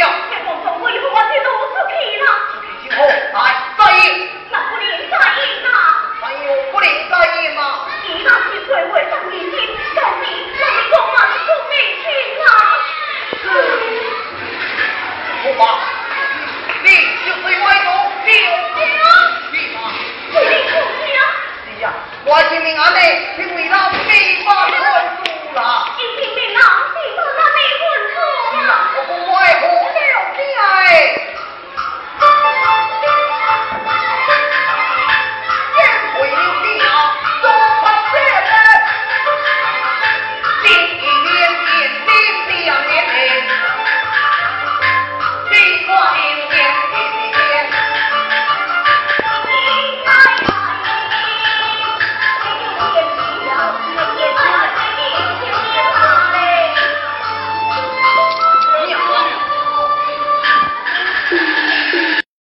表现。